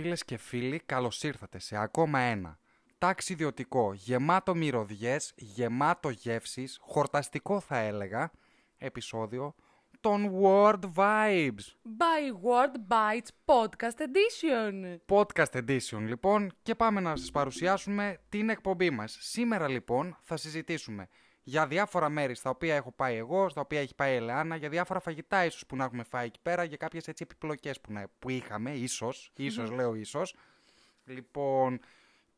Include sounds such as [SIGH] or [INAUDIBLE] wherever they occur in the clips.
Φίλες και φίλοι, καλώς ήρθατε σε ακόμα ένα ταξιδιωτικό, γεμάτο μυρωδιές, γεμάτο γεύσεις, χορταστικό θα έλεγα, επεισόδιο των World Vibes. By Word Bites Podcast Edition. Podcast Edition λοιπόν και πάμε να σας παρουσιάσουμε την εκπομπή μας. Σήμερα λοιπόν θα συζητήσουμε για διάφορα μέρη στα οποία έχω πάει εγώ, στα οποία έχει πάει η Ελεάνα, για διάφορα φαγητά ίσως που να έχουμε φάει εκεί πέρα, για κάποιες έτσι επιπλοκές που, να, που είχαμε, ίσως, ίσως λέω ίσως. Λοιπόν,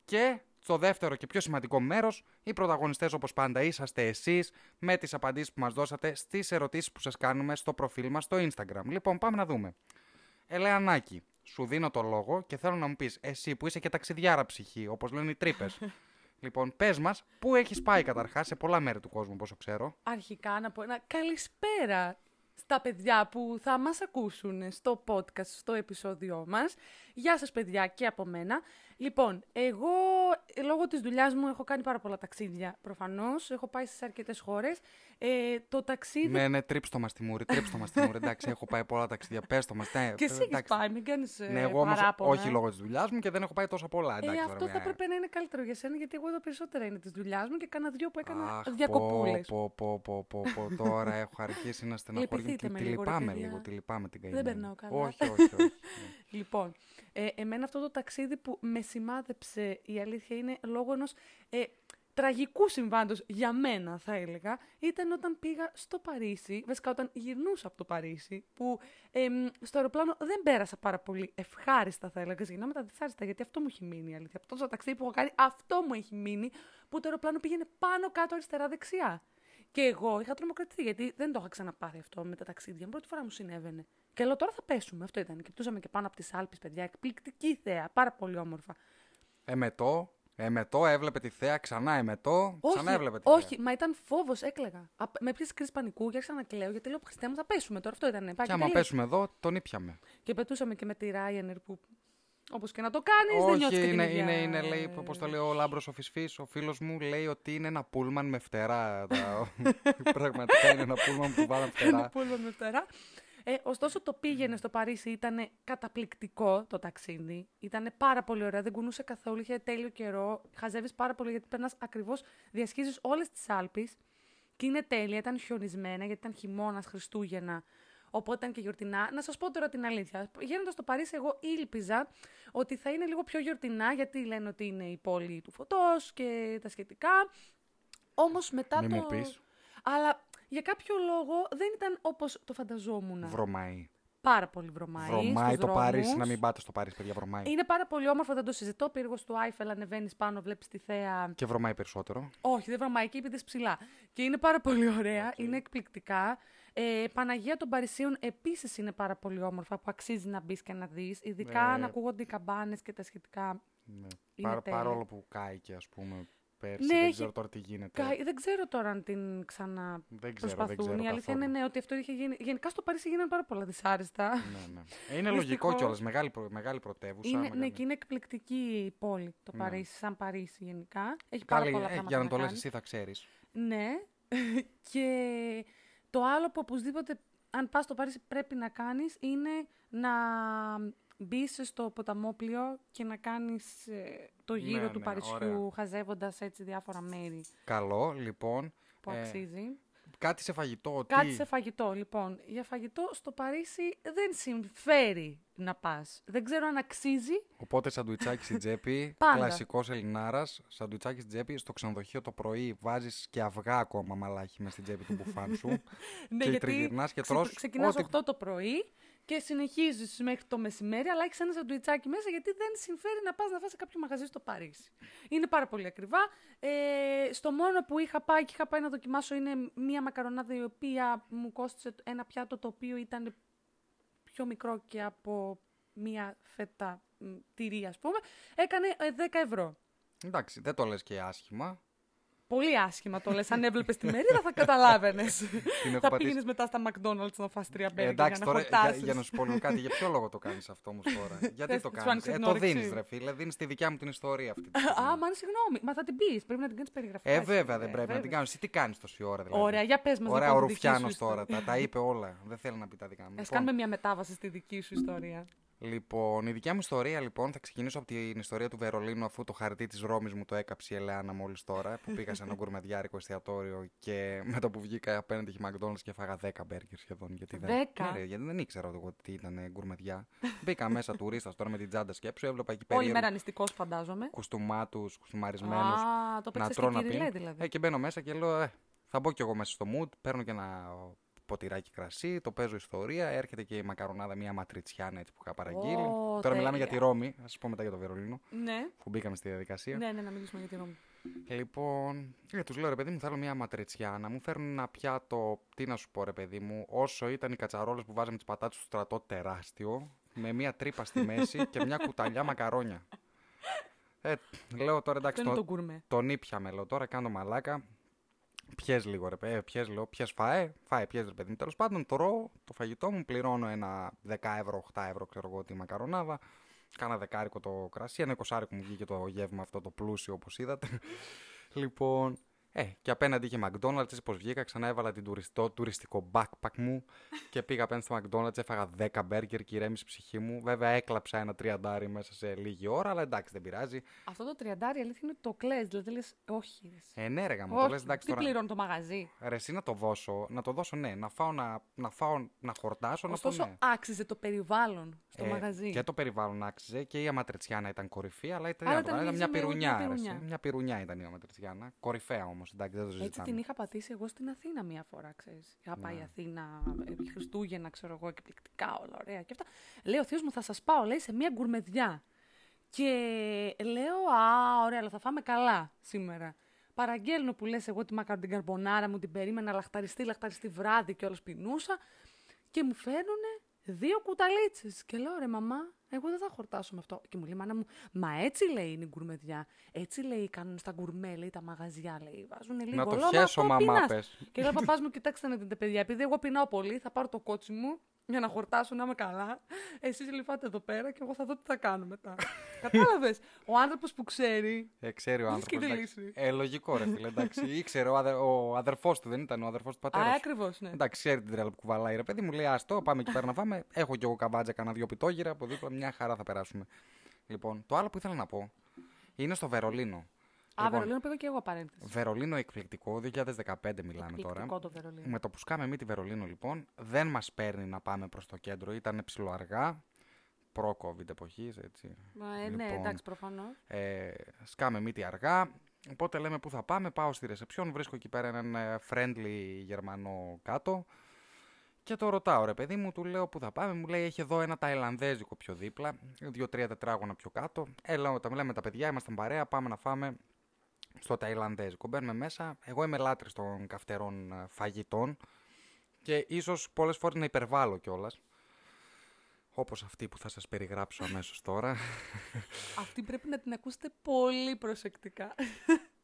και στο δεύτερο και πιο σημαντικό μέρος, οι πρωταγωνιστές όπως πάντα είσαστε εσείς με τις απαντήσεις που μας δώσατε στις ερωτήσεις που σας κάνουμε στο προφίλ μας στο Instagram. Λοιπόν, πάμε να δούμε. Ελεανάκη, σου δίνω το λόγο και θέλω να μου πεις, εσύ που είσαι και ταξιδιάρα ψυχή, όπως λένε οι τρύπες. [LAUGHS] λοιπόν, πες μας, πού έχεις πάει καταρχάς, σε πολλά μέρη του κόσμου, πόσο ξέρω. Αρχικά να πω ένα καλησπέρα στα παιδιά που θα μας ακούσουν στο podcast, στο επεισόδιό μας. Γεια σας παιδιά και από μένα. Λοιπόν, εγώ λόγω της δουλειάς μου έχω κάνει πάρα πολλά ταξίδια προφανώς. Έχω πάει σε αρκετές χώρες. Ε, το ταξίδι... Ναι, ναι, τρίψτο μας τη μούρη, τρίψτο μας τη μούρη. εντάξει, έχω πάει πολλά ταξίδια, πες το μας. Ναι, [LAUGHS] και εσύ έχεις εντάξει. πάει, μην κάνεις ε, Ναι, εγώ όμως παράπονα. όχι λόγω της δουλειάς μου και δεν έχω πάει τόσα πολλά. Ε, Εντάξει, αυτό τώρα, θα μια- έπρεπε να είναι καλύτερο για σένα, γιατί εγώ εδώ περισσότερα είναι της δουλειάς μου και κάνα δυο που έκανα Αχ, διακοπούλες. Πω, πω, πω, πω, πω, τώρα έχω αρχίσει να στεναχωριέμαι. Λυπηθείτε Τη, με τη λίγο, ρε λυπάμαι παιδιά. λίγο, τη λυπάμαι την Δεν καημένη. περνάω καλά. Όχι, όχι, όχι. [LAUGHS] Λοιπόν, ε, εμένα αυτό το ταξίδι που με σημάδεψε η αλήθεια είναι λόγω ενός ε, τραγικού συμβάντος για μένα θα έλεγα, ήταν όταν πήγα στο Παρίσι, βασικά όταν γυρνούσα από το Παρίσι, που εμ, στο αεροπλάνο δεν πέρασα πάρα πολύ ευχάριστα θα έλεγα, συγγνώμη τα δυσάριστα, γιατί αυτό μου έχει μείνει η αλήθεια. Αυτό το ταξίδι που έχω κάνει, αυτό μου έχει μείνει, που το αεροπλάνο πήγαινε πάνω κάτω αριστερά-δεξιά. Και εγώ είχα τρομοκρατηθεί, γιατί δεν το είχα ξαναπάθει αυτό με τα ταξίδια μου. Πρώτη φορά μου συνέβαινε. Και λέω τώρα θα πέσουμε. Αυτό ήταν. Και πτούσαμε και πάνω από τις Άλπε, παιδιά. Εκπληκτική θέα. Πάρα πολύ όμορφα. Εμετό, εμετό, έβλεπε τη θέα, ξανά εμετό, Όχι, ξανά έβλεπε τη όχι, θέα. μα ήταν φόβος, έκλαιγα. Α, με πιέσε κρίση πανικού και άρχισα να κλαίω γιατί λέω Χριστέ μου θα πέσουμε τώρα. Αυτό ήταν. Και άμα πέσουμε εδώ, τον ήπιαμε. Και πετούσαμε και με τη Ryanair που όπως και να το κάνεις, δεν νιώθεις Όχι, και την είναι, ίδια- είναι, είναι, λέει, πώς το λέει ο Λάμπρος ο Φυσφής, ο φίλος μου λέει ότι είναι ένα πούλμαν με φτερά. Τα- [LAUGHS] Πραγματικά είναι ένα πούλμαν που βάλαν Ένα φτερά. πούλμαν με φτερά. Ε, ωστόσο το πήγαινε στο Παρίσι, ήταν καταπληκτικό το ταξίδι. Ήταν πάρα πολύ ωραίο, δεν κουνούσε καθόλου, είχε τέλειο καιρό. Χαζεύεις πάρα πολύ γιατί περνάς ακριβώς, διασχίζεις όλες τις Άλπε. Και είναι τέλεια, ήταν χιονισμένα γιατί ήταν χειμώνας, Χριστούγεννα. Οπότε ήταν και γιορτινά. Να σας πω τώρα την αλήθεια. Γίνοντα στο Παρίσι, εγώ ήλπιζα ότι θα είναι λίγο πιο γιορτινά, γιατί λένε ότι είναι η πόλη του φωτός και τα σχετικά. Όμως μετά Μη το. μου πεις. Αλλά για κάποιο λόγο δεν ήταν όπως το φανταζόμουν. Βρωμάει. Πάρα πολύ βρωμάει. Βρωμάει στους το δρόμους. Παρίσι, να μην πάτες στο Παρίσι, παιδιά, βρωμάει. Είναι πάρα πολύ όμορφο, δεν το συζητώ. Πύργος του Άιφελ, ανεβαίνεις πάνω, βλέπεις τη θέα. Και βρωμάει περισσότερο. Όχι, δεν βρωμάει εκεί, επειδή ψηλά. Και είναι πάρα πολύ ωραία, είναι εκπληκτικά. Ε, Παναγία των Παρισίων επίσης είναι πάρα πολύ όμορφα, που αξίζει να μπεις και να δεις. Ειδικά Ε, αν ακούγονται οι καμπάνες και τα σχετικά. Ναι. Είναι Παρά- τέλεια. παρόλο που κάηκε, ας πούμε, πέρσι, Ναι, δεν έχει ξέρω τώρα τι γίνεται. Κα- Δεν ξέρω τώρα αν την ξαναπροσπαθούν. Δεν ξέρω, δεν ξέρω Η αλήθεια είναι καθόλου. ναι, ότι αυτό είχε γίνει. Γενικά στο Παρίσι γίνανε πάρα πολλά δυσάρεστα. Ναι, ναι. Ε, Είναι λογικό Δυστυχώς. κιόλας. Μεγάλη, προ- μεγάλη πρωτεύουσα. Είναι, μεγάλη- ναι, και είναι εκπληκτική η πόλη το Ναι. Παρίσι, σαν Παρίσι γενικά. Έχει πάρα Καλή, πολλά ε, πράγματα για να το λες κάνει. εσύ θα ξέρεις. Ναι. [LAUGHS] και το άλλο που οπωσδήποτε, αν πας στο Παρίσι πρέπει να κάνεις, είναι να μπει στο ποταμόπλιο και να κάνεις ε, το γύρο Ναι, του ναι, Παρισιού ωραία. χαζεύοντας έτσι διάφορα μέρη Καλό, λοιπόν. που Ε, αξίζει. Κάτι σε φαγητό. Κάτι τι... σε φαγητό, λοιπόν. Για φαγητό στο Παρίσι δεν συμφέρει να πας. Δεν ξέρω αν αξίζει. Οπότε σαντουιτσάκι στην τσέπη. [LAUGHS] Πάντα. Κλασικός Ελληνάρας. Σαντουιτσάκι στην τσέπη. Στο ξενοδοχείο το πρωί βάζεις και αυγά ακόμα μαλάκι μες στην τσέπη του μπουφάν σου. [LAUGHS] Ναι, και γιατί τριγυρνάς και ξε- τρως ξεκινάς ό,τι- 8 το πρωί και συνεχίζεις μέχρι το μεσημέρι, αλλά έχεις ένα σαντουιτσάκι μέσα γιατί δεν συμφέρει να πας να φας σε κάποιο μαγαζί στο Παρίσι. Είναι πάρα πολύ ακριβά. Ε, στο μόνο που είχα πάει και είχα πάει να δοκιμάσω είναι μία μακαρονάδα η οποία μου κόστησε ένα πιάτο το οποίο ήταν πιο μικρό και από μία φέτα μ, τυρί ας πούμε. Έκανε ε, 10 ευρώ. Εντάξει, δεν το λες και άσχημα. Πολύ άσχημα το λες. Αν έβλεπες τη μερίδα θα καταλάβαινες. έχω θα πατήσει. πήγαινες μετά στα McDonald's να φας τρία Ε, μπέργκερ εντάξει, για να τώρα για, χορτάσεις. για να σου πω λίγο κάτι, για ποιο λόγο το κάνεις αυτό όμως τώρα; [LAUGHS] Γιατί Θες- το σου κάνεις; άνοιξε Ε, την το όρεξη. δίνεις, ρε φίλε. Δίνεις τη δικιά μου την ιστορία αυτή. τη Α, στιγμή. μα είναι συγγνώμη. Μα θα την πεις. Πρέπει να την κάνεις περιγραφή. Ε, βέβαια δεν πρέπει να την κάνω. Εσύ τι κάνεις τόση ώρα δηλαδή; Ωραία, για πες μας, Ωραία, λοιπόν, ο τη δική σου Ρουφιάνος ιστορία. τώρα. Τα, τα είπε όλα. Δεν θέλει να πει τα δικά μου. Α Λοιπόν, κάνουμε μια μετάβαση στη δική σου ιστορία. Λοιπόν, η δικιά μου ιστορία λοιπόν θα ξεκινήσω από την ιστορία του Βερολίνου αφού το χαρτί της Ρώμης μου το έκαψε η Ελεάνα μόλις τώρα. Που πήγα σε ένα γκουρμεδιάρικο εστιατόριο και με το που βγήκα απέναντι είχε McDonald's και φάγα 10 μπέργκερ σχεδόν. Γιατί δεν, 10? Ναι, ρε, γιατί δεν ήξερα εγώ τι ήταν γκουρμεδιά. Μπήκα μέσα τουρίστας τώρα με την τσάντα σκέψου, έβλεπα εκεί πέρα. Όλη μέρα νηστικός, φαντάζομαι. Κουστούμάτους, κουστούμαρισμένους. Α, το να παίξες τρώνε και να κυριλέ πίνουν. δηλαδή. Ε, και μπαίνω μέσα και λέω, ε, θα μπω κι εγώ μέσα στο mood, παίρνω και ένα ποτηράκι κρασί, το παίζω ιστορία, έρχεται και η μακαρονάδα, μια ματριτσιάνα έτσι που είχα παραγγείλει. Ω, Τώρα μιλάμε για τέλεια. τη Ρώμη, θα σα πω μετά για το Βερολίνο, Ναι, που μπήκαμε στη διαδικασία. ναι, ναι, να μιλήσουμε για τη Ρώμη. Λοιπόν, ε, τους λέω ρε παιδί μου, θέλω μια ματριτσιάνα. Μου φέρνουν ένα πιάτο, τι να σου πω ρε παιδί μου, όσο ήταν οι κατσαρόλες που βάζαμε τις πατάτες στο στρατό τεράστιο, με μια τρύπα στη μέση και μια κουταλιά μακαρόνια. Ε, λέω τώρα εντάξει, Αυτό είναι το, το γκουρμέ. τον ήπιαμε, λέω τώρα, κάνω μαλάκα. Πιες λίγο ρε παιδί, πιες λέω, πιες φαέ, φαέ, πιες ρε παιδί μου. Τέλος πάντων, τρώω το φαγητό μου, πληρώνω ένα 10 ευρώ, 8 ευρώ, ξέρω εγώ, τη μακαρονάδα. Κάνα δεκάρικο το κρασί, ένα εικοσάρικο μου βγήκε το γεύμα αυτό το πλούσιο όπως είδατε. λοιπόν, ε, και απέναντι είχε McDonald's, έτσι πως βγήκα, ξανά έβαλα την τουριστό, τουριστικό backpack μου και πήγα απέναντι στο McDonald's, έφαγα 10 μπέργκερ και ηρέμησε η ψυχή μου. Βέβαια έκλαψα ένα τριαντάρι μέσα σε λίγη ώρα, αλλά εντάξει δεν πειράζει. Αυτό το τριαντάρι αλήθεια είναι ότι το κλαις, δηλαδή λες όχι. ρε, εσύ. Ε, ναι, ρε, γαμώ, το όχι. λες, εντάξει Τι τώρα. πληρώνει το μαγαζί. Ρε, εσύ να το δώσω, να το δώσω, ναι. Να φάω να, να, φάω, να χορτάσω, να Ωστόσο, πω ναι. άξιζε το περιβάλλον στο Ε, μαγαζί. Και το περιβάλλον άξιζε και η Αματριτσιάνα ήταν κορυφή, αλλά ήταν, Αλλά ήταν, ήταν ήταν μια μια πυρουνιά. ρε, πυρουνιά. εσύ. Μια πυρουνιά ήταν η Αματριτσιάνα. Κορυφαία όμως, εντάξει, δεν το Έτσι συζητάμε. την είχα πατήσει εγώ στην Αθήνα μία φορά, ξέρεις. Είχα πάει Ναι. Αθήνα, επί Χριστούγεννα, ξέρω εγώ, εκπληκτικά όλα ωραία και αυτά. Λέει ο θείος μου θα σας πάω, λέει, σε μία γκουρμεδιά. Και λέω, α, ωραία, αλλά θα φάμε καλά σήμερα. Παραγγέλνω που λες εγώ τη μακαρον την καρμπονάρα μου, την περίμενα λαχταριστή, λαχταριστή βράδυ και όλος πεινούσα. Και μου φέρνουνε δύο κουταλίτσες. Και λέω, ρε μαμά, εγώ δεν θα χορτάσω με αυτό. Και μου λέει, μάνα μου, μα έτσι λέει είναι η γκουρμεδιά. Έτσι λέει κάνουν στα γκουρμέ, λέει τα μαγαζιά, λέει. Βάζουν λίγο Να το λόγο, χέσω, αυτό μαμά, πεινάς. πες. Και λέω, παπάς μου, κοιτάξτε να δείτε, παιδιά, επειδή εγώ πεινάω πολύ, θα πάρω το κότσι μου για να χορτάσω να είμαι καλά. Εσείς λυφάτε εδώ πέρα και εγώ θα δω τι θα κάνω μετά. [LAUGHS] Κατάλαβες; Ο άνθρωπος που ξέρει. Ε, ξέρει ο Βρίσκεται άνθρωπος. λύση. Ε, λογικό, ρε φίλε. Εντάξει, [LAUGHS] ήξερε ο, αδε, ο αδερφός του, δεν ήταν ο αδερφός του πατέρας. Α, σου. ακριβώς, ναι. Εντάξει, ξέρει την τρέλα που κουβαλάει, ρε παιδί μου. Λέει, Αστό, πάμε εκεί πέρα να φάμε. [LAUGHS] Έχω κι εγώ καβάτζα, κανένα δυο πιτόγυρα από δίπλα. Μια χαρά θα περάσουμε. Λοιπόν, το άλλο που ήθελα να πω είναι στο Βερολίνο. Α, Λοιπόν, Βερολίνο πήγα και εγώ παρένθεση. Βερολίνο εκπληκτικό, 2015 μιλάμε τώρα. Εκπληκτικό το Βερολίνο. Με το που σκάμε εμεί τη Βερολίνο λοιπόν, δεν μας παίρνει να πάμε προς το κέντρο. Ήταν ψιλοαργά. Προ-COVID εποχής, έτσι. Μα, ε, ναι, Λοιπόν, εντάξει, προφανώς. Ε, σκάμε μύτη αργά. Οπότε λέμε πού θα πάμε. Πάω στη ρεσεψιόν. Βρίσκω εκεί πέρα έναν ε, friendly Γερμανό κάτω. Και το ρωτάω, ρε παιδί μου, του λέω πού θα πάμε. Μου λέει έχει εδώ ένα ταϊλανδέζικο πιο δίπλα. Δύο-τρία τετράγωνα πιο κάτω. Έλα, όταν λέμε τα παιδιά, ήμασταν παρέα. Πάμε να φάμε στο ταϊλανδέζικο. Μπαίνουμε μέσα. Εγώ είμαι λάτρης των καυτερών ε, φαγητών. Και ίσως πολλές φορές να υπερβάλλω κιόλας. Όπως αυτή που θα σας περιγράψω αμέσως τώρα. Αυτή πρέπει να την ακούσετε πολύ προσεκτικά.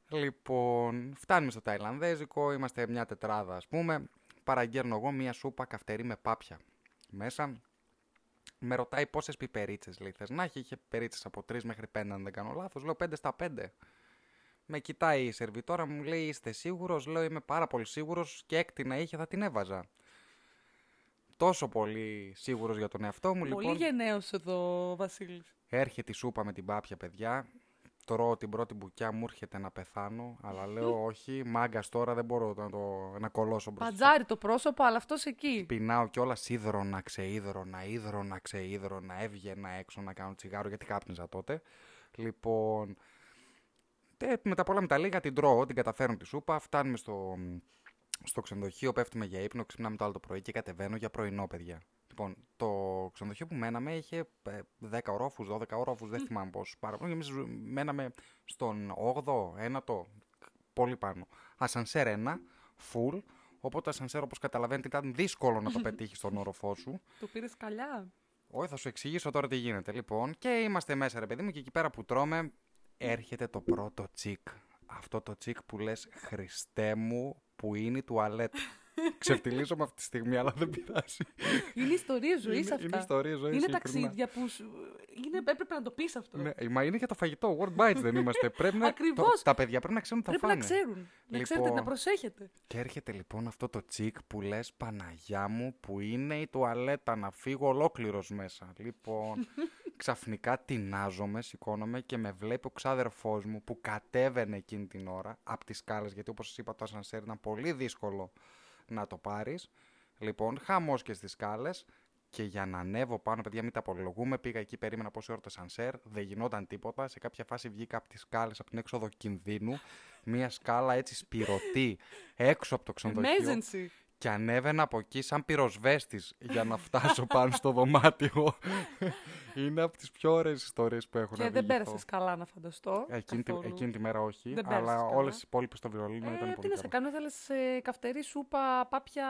Λοιπόν, φτάνουμε στο Ταϊλανδέζικο, είμαστε μια τετράδα ας πούμε. Παραγγέλνω εγώ μια σούπα καυτερή με πάπια. Μέσα με ρωτάει πόσες πιπερίτσες λέει. Θες να έχει, είχε πιπερίτσες από 3 μέχρι 5, αν δεν κάνω λάθος. Λέω 5 στα 5. Με κοιτάει η σερβιτόρα, μου λέει Είστε σίγουρος; Λέω Είμαι πάρα πολύ σίγουρος και έκτη να είχε θα την έβαζα. Τόσο πολύ σίγουρος για τον εαυτό μου, Πολύ λοιπόν. γενναίος εδώ ο Βασίλης. Έρχεται η σούπα με την πάπια, παιδιά. Τρώω την πρώτη μπουκιά, μου έρχεται να πεθάνω. Αλλά λέω [LAUGHS] όχι, μάγκας τώρα δεν μπορώ να, το, να κολώσω μπροστά. Παντζάρι το πρόσωπο, αλλά αυτός εκεί. Πεινάω κιόλας ίδρωνα, ξείδρωνα, ίδρωνα, ξείδρωνα. Έβγαινα έξω να κάνω τσιγάρο γιατί κάπνιζα τότε. Λοιπόν. Τε- με τα πολλά με τα λίγα την τρώω, την καταφέρνω τη σούπα. Φτάνουμε στο, στο ξενοδοχείο, πέφτουμε για ύπνο, ξυπνάμε το άλλο το πρωί και κατεβαίνω για πρωινό, παιδιά. Λοιπόν, το ξενοδοχείο που μέναμε είχε ε, 10 ορόφου, 12 ορόφου, δεν θυμάμαι πόσου παραπάνω. Εμείς μέναμε στον 8ο, 9ο, πολύ πάνω. Ασανσέρ 1, full. Οπότε το ασανσέρ, όπως καταλαβαίνετε, ήταν δύσκολο να το [LAUGHS] πετύχεις στον όροφό σου. Το πήρες καλιά. Όχι, θα σου εξηγήσω τώρα τι γίνεται. Λοιπόν, και είμαστε μέσα, ρε παιδί μου, και εκεί πέρα που τρώμε, έρχεται το πρώτο τσικ. Αυτό το τσικ που λες, Χριστέ μου, που είναι η τουαλέτα. [LAUGHS] Ξεφτυλίζομαι αυτή τη στιγμή, αλλά δεν πειράζει. Είναι ιστορία ζωής είναι, αυτά. είναι ιστορία ζωής. Είναι ταξίδια που. Σου... Είναι... Έπρεπε να το πεις αυτό. Ναι, μα είναι για το φαγητό. World Bites δεν είμαστε. πρέπει να... Ακριβώς. τα παιδιά πρέπει να ξέρουν τι θα Πρέπει φάνε. να ξέρουν. Να ξέρετε, Λοιπόν. να προσέχετε. Και έρχεται λοιπόν αυτό το τσικ που λες Παναγιά μου που είναι η τουαλέτα να φύγω ολόκληρος μέσα. Λοιπόν, [LAUGHS] ξαφνικά τεινάζομαι, σηκώνομαι και με βλέπει ο ξάδερφός μου που κατέβαινε εκείνη την ώρα από τις σκάλες. Γιατί όπως σας είπα, το ασανσέρ ήταν πολύ δύσκολο να το πάρεις. Λοιπόν, χαμός και στις σκάλες. Και για να ανέβω πάνω, παιδιά, μην τα απολογούμε. Πήγα εκεί, περίμενα πόση ώρα το σανσέρ. Δεν γινόταν τίποτα. Σε κάποια φάση βγήκα από τις σκάλες, από την έξοδο κινδύνου. Μία σκάλα έτσι σπυρωτή έξω από το ξενοδοχείο. Emergency. Και ανέβαινα από εκεί σαν πυροσβέστης για να φτάσω πάνω στο δωμάτιο. Είναι από τις πιο ωραίες ιστορίες που έχω να Και δεν διηγηθώ. πέρασες καλά, να φανταστώ. Εκείνη, τη, καθόλου. εκείνη τη μέρα όχι, Δεν πέρασες αλλά καλά. όλες οι υπόλοιπες στο Βερολίνο ήταν Ε, πολύ τι να σε καλά. κάνω, ήθελε ε, καυτερή σούπα, πάπια.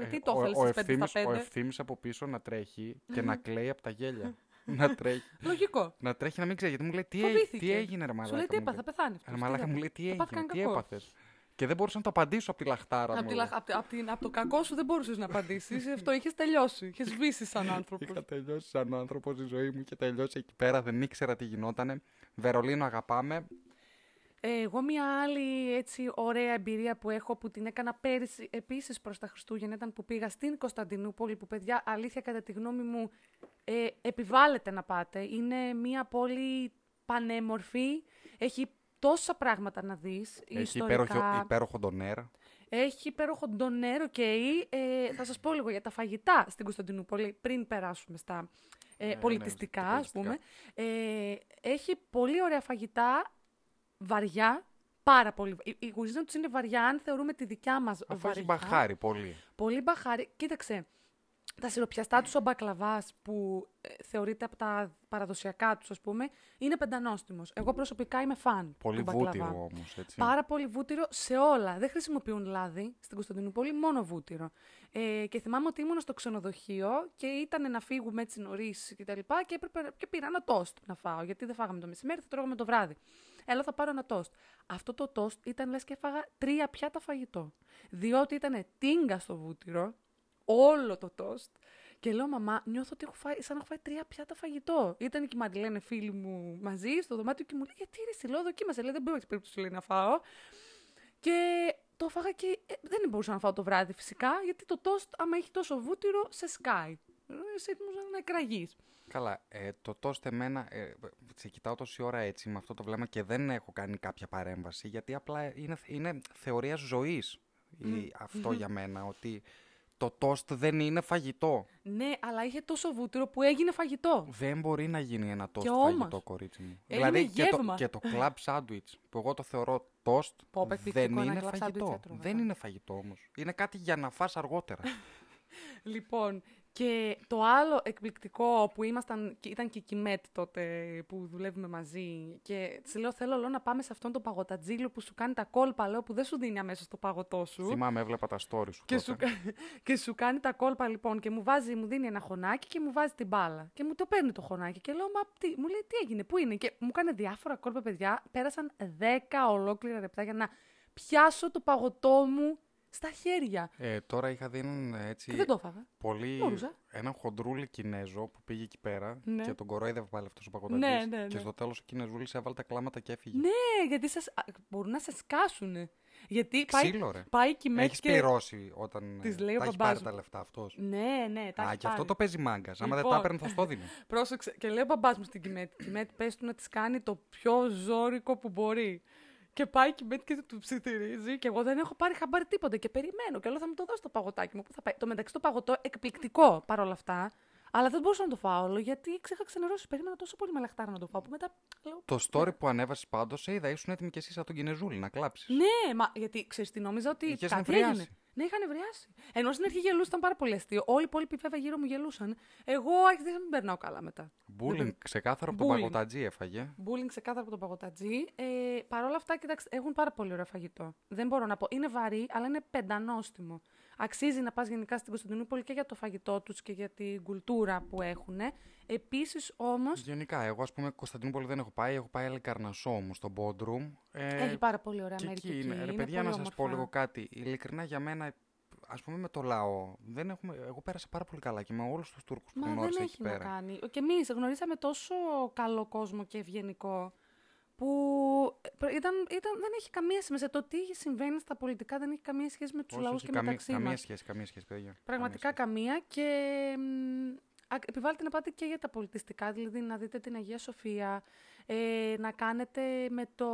ε, Ε, τι το ο- ήθελε ο, στις 5 Ευθύμης, στα ο 5. Ευθύμης από πίσω να τρέχει και να κλαίει από τα γέλια. να, τρέχει, Λογικό. να τρέχει να μην ξέρει, γιατί μου λέει τι, έ- Φοβήθηκε. τι έγινε ρε μαλάκα. Σου λέει τι μου έπαθε, θα πεθάνει. Ρε μαλάκα μου λέει τι Θα πάθει έγινε, τι κανένα κακό. έπαθες. Και δεν μπορούσα να το απαντήσω από τη λαχτάρα Από, μου. τη, λαχ- απ' τη- απ' την- απ' το κακό σου δεν μπορούσες να απαντήσεις. [LAUGHS] Αυτό είχες τελειώσει. Είχες σβήσει σαν άνθρωπος. Είχα τελειώσει σαν άνθρωπος η ζωή μου και τελειώσει εκεί πέρα. Δεν ήξερα τι γινότανε. Βερολίνο αγαπάμε. Ε, Εγώ μια άλλη έτσι ωραία εμπειρία που έχω που την έκανα πέρυσι επίσης προς τα Χριστούγεννα ήταν που πήγα στην Κωνσταντινούπολη που παιδιά αλήθεια κατά τη γνώμη μου ε, επιβάλλεται να πάτε. Είναι μια πόλη πανέμορφη, έχει τόσα πράγματα να δεις Έχει ιστορικά. υπέροχο, υπέροχο ντονέρ. Έχει υπέροχο ντονέρο και ε, θα σας πω λίγο για τα φαγητά στην Κωνσταντινούπολη πριν περάσουμε στα ε, ναι, πολιτιστικά, στα ας πούμε. Ε, έχει πολύ ωραία φαγητά, βαριά, πάρα πολύ. Η, η κουζίνα τους είναι βαριά, αν θεωρούμε τη δικιά μας Αφού βαριά. έχει μπαχάρι πολύ. Πολύ μπαχάρι. Κοίταξε, τα σιροπιαστά τους ο μπακλαβάς που ε, θεωρείται από τα παραδοσιακά τους, ας πούμε, είναι πεντανόστιμος. Εγώ προσωπικά είμαι φαν Πολύ του μπακλαβά. βούτυρο όμως. Έτσι. Πάρα πολύ βούτυρο σε όλα. Δεν χρησιμοποιούν λάδι στην Κωνσταντινούπολη, μόνο βούτυρο. Ε, και θυμάμαι ότι ήμουν στο ξενοδοχείο και ήταν να φύγουμε έτσι νωρίς και τα λοιπά και, έπρεπε, και πήρα ένα τόστ να φάω. Γιατί δεν φάγαμε το μεσημέρι, θα τρώγαμε το βράδυ. Έλα, θα πάρω ένα τόστ. Αυτό το τόστ ήταν λες και έφαγα τρία πιάτα φαγητό. Διότι ήταν τίνγκα στο βούτυρο, όλο το τόστ. Και λέω, μαμά, νιώθω ότι έχω φάει, σαν να έχω φάει τρία πιάτα φαγητό. Ήταν και η Μαντιλένε φίλη μου μαζί στο δωμάτιο και μου λέει: Γιατί ρε, συλλόγο, δοκίμασε. Λέει: Δεν μπορεί περίπτωση λέει, να φάω. Και το έφαγα και ε, δεν μπορούσα να φάω το βράδυ φυσικά, γιατί το τόστ, άμα έχει τόσο βούτυρο, σε σκάει. Ε, Είσαι έτοιμο να εκραγείς. Καλά, ε, το τόστ εμένα, ε, σε κοιτάω τόση ώρα έτσι με αυτό το βλέμμα και δεν έχω κάνει κάποια παρέμβαση γιατί απλά είναι, είναι θεωρία ζωής η- αυτό για μένα, ότι το τόστ δεν είναι φαγητό. Ναι, αλλά είχε τόσο βούτυρο που έγινε φαγητό. Δεν μπορεί να γίνει ένα τόστ Και όμως, φαγητό, κορίτσι μου. έγινε δηλαδή και το, γεύμα. και το club sandwich που εγώ το θεωρώ τόστ Πω, πω, εκπληκτικό, δεν ένα είναι club sandwich φαγητό. έτρωγα, Δεν ναι. είναι φαγητό όμως. Είναι κάτι για να φας αργότερα. [LAUGHS] Λοιπόν, και το άλλο εκπληκτικό που ήμασταν, και ήταν και η Κιμέτ τότε που δουλεύουμε μαζί και της λέω θέλω λέω, να πάμε σε αυτόν τον παγωτατζήλο που σου κάνει τα κόλπα, λέω που δεν σου δίνει αμέσως το παγωτό σου. Θυμάμαι, έβλεπα τα story σου Και τότε. σου, κα- [LAUGHS] και σου κάνει τα κόλπα λοιπόν και μου βάζει, μου δίνει ένα χωνάκι και μου βάζει την μπάλα. Και μου το παίρνει το χωνάκι και λέω, μα τι, μου λέει τι έγινε, πού είναι. Και μου κάνει διάφορα κόλπα, παιδιά. Πέρασαν 10 ολόκληρα λεπτά για να πιάσω το παγωτό μου στα χέρια. Ε, τώρα είχα δει έναν έτσι Και δεν το έφαγα. πολύ. Μπορούσα. Έναν χοντρούλι Κινέζο που πήγε εκεί πέρα Ναι. και τον κορόιδευε πάλι αυτός ο παγκοτατζής. Ναι, ναι, Και ναι. στο τέλος ο Κινεζούλη έβαλε τα κλάματα και έφυγε. Ναι, γιατί σας, α, μπορούν να σε σκάσουν. Γιατί πάει, Ξύλο, ρε. πάει και με Έχεις πληρώσει όταν. Της ε, λέει ο τα έχεις μπαμπάς πάρει μου. τα λεφτά αυτός. Ναι, ναι, τα Α, έχεις και αυτό πάρει. το παίζει μάγκας. Άμα δεν Λοιπόν. τα έπαιρνε, θα στο δίνει. Πρόσεξε. Και λέει ο μπαμπάς μου στην Κιμέτ. Κιμέτ, πες του να της κάνει το πιο ζώρικο που μπορεί. Και πάει η Κιμέτ και του ψιθυρίζει. Και εγώ δεν έχω πάρει χαμπάρι τίποτα. Και περιμένω. Και λέω θα μου το δώσει το παγωτάκι μου. Πού θα πάει; Το μεταξύ το παγωτό εκπληκτικό παρόλα αυτά. Αλλά δεν μπορούσα να το φάω όλο γιατί ξέχασα ξενερώσει. Περίμενα τόσο πολύ με λαχτάρα να το φάω. Που μετά λέω. Το story που ανέβασες πάντως, σε είδα, ήσουν έτοιμοι κι εσεί σαν τον Κινεζούλη να κλάψεις. Ναι, μα γιατί ξέρεις τι νόμιζα ότι. Είχες κάτι νευριάσει. έγινε. Ναι, είχα νευριάσει. Ενώ στην αρχή γελούσαν ήταν πάρα πολύ αστείο. Όλοι οι υπόλοιποι βέβαια γύρω μου γελούσαν. Εγώ άρχισα να μην περνάω καλά μετά. Μπούλινγκ ξεκάθαρο από τον Bullying. παγκοτατζή έφαγε. Μπούλινγκ ξεκάθαρα από τον παγωτατζή. Ε, Παρ' όλα αυτά, κοιτάξτε, έχουν πάρα πολύ ωραίο φαγητό. Δεν μπορώ να πω. Είναι βαρύ, αλλά είναι πεντανόστιμο. Αξίζει να πας γενικά στην Κωνσταντινούπολη και για το φαγητό τους και για την κουλτούρα που έχουν. Επίσης όμως, Γενικά, εγώ ας πούμε Κωνσταντινούπολη δεν έχω πάει. Έχω πάει άλλη Καρνασό όμως στο Μπόντρουμ. Ε, έχει πάρα πολύ ωραία και μέρη εκεί και εκεί. είναι. Ρε είναι παιδιά, να πολύ σας πω όμορφα. λίγο κάτι. Ειλικρινά για μένα, ας πούμε με το λαό, δεν έχουμε, εγώ πέρασα πάρα πολύ καλά και με όλους τους Τούρκους που Μα δεν γνώρισα εκεί έχει να πέρα. κάνει. Και εμείς γνωρίσαμε τόσο καλό κόσμο και ευγενικό που ε, ήταν, ήταν, δεν έχει καμία σημασία. Το τι συμβαίνει στα πολιτικά δεν έχει καμία σχέση με τους Όχι, λαούς όχι, και καμία, μεταξύ καμία μα. σχέση, καμία σχέση, παιδιά. Πραγματικά Καμία καμία. Και μ, α- επιβάλλεται να πάτε και για τα πολιτιστικά, δηλαδή να δείτε την Αγία Σοφία, ε, να κάνετε με το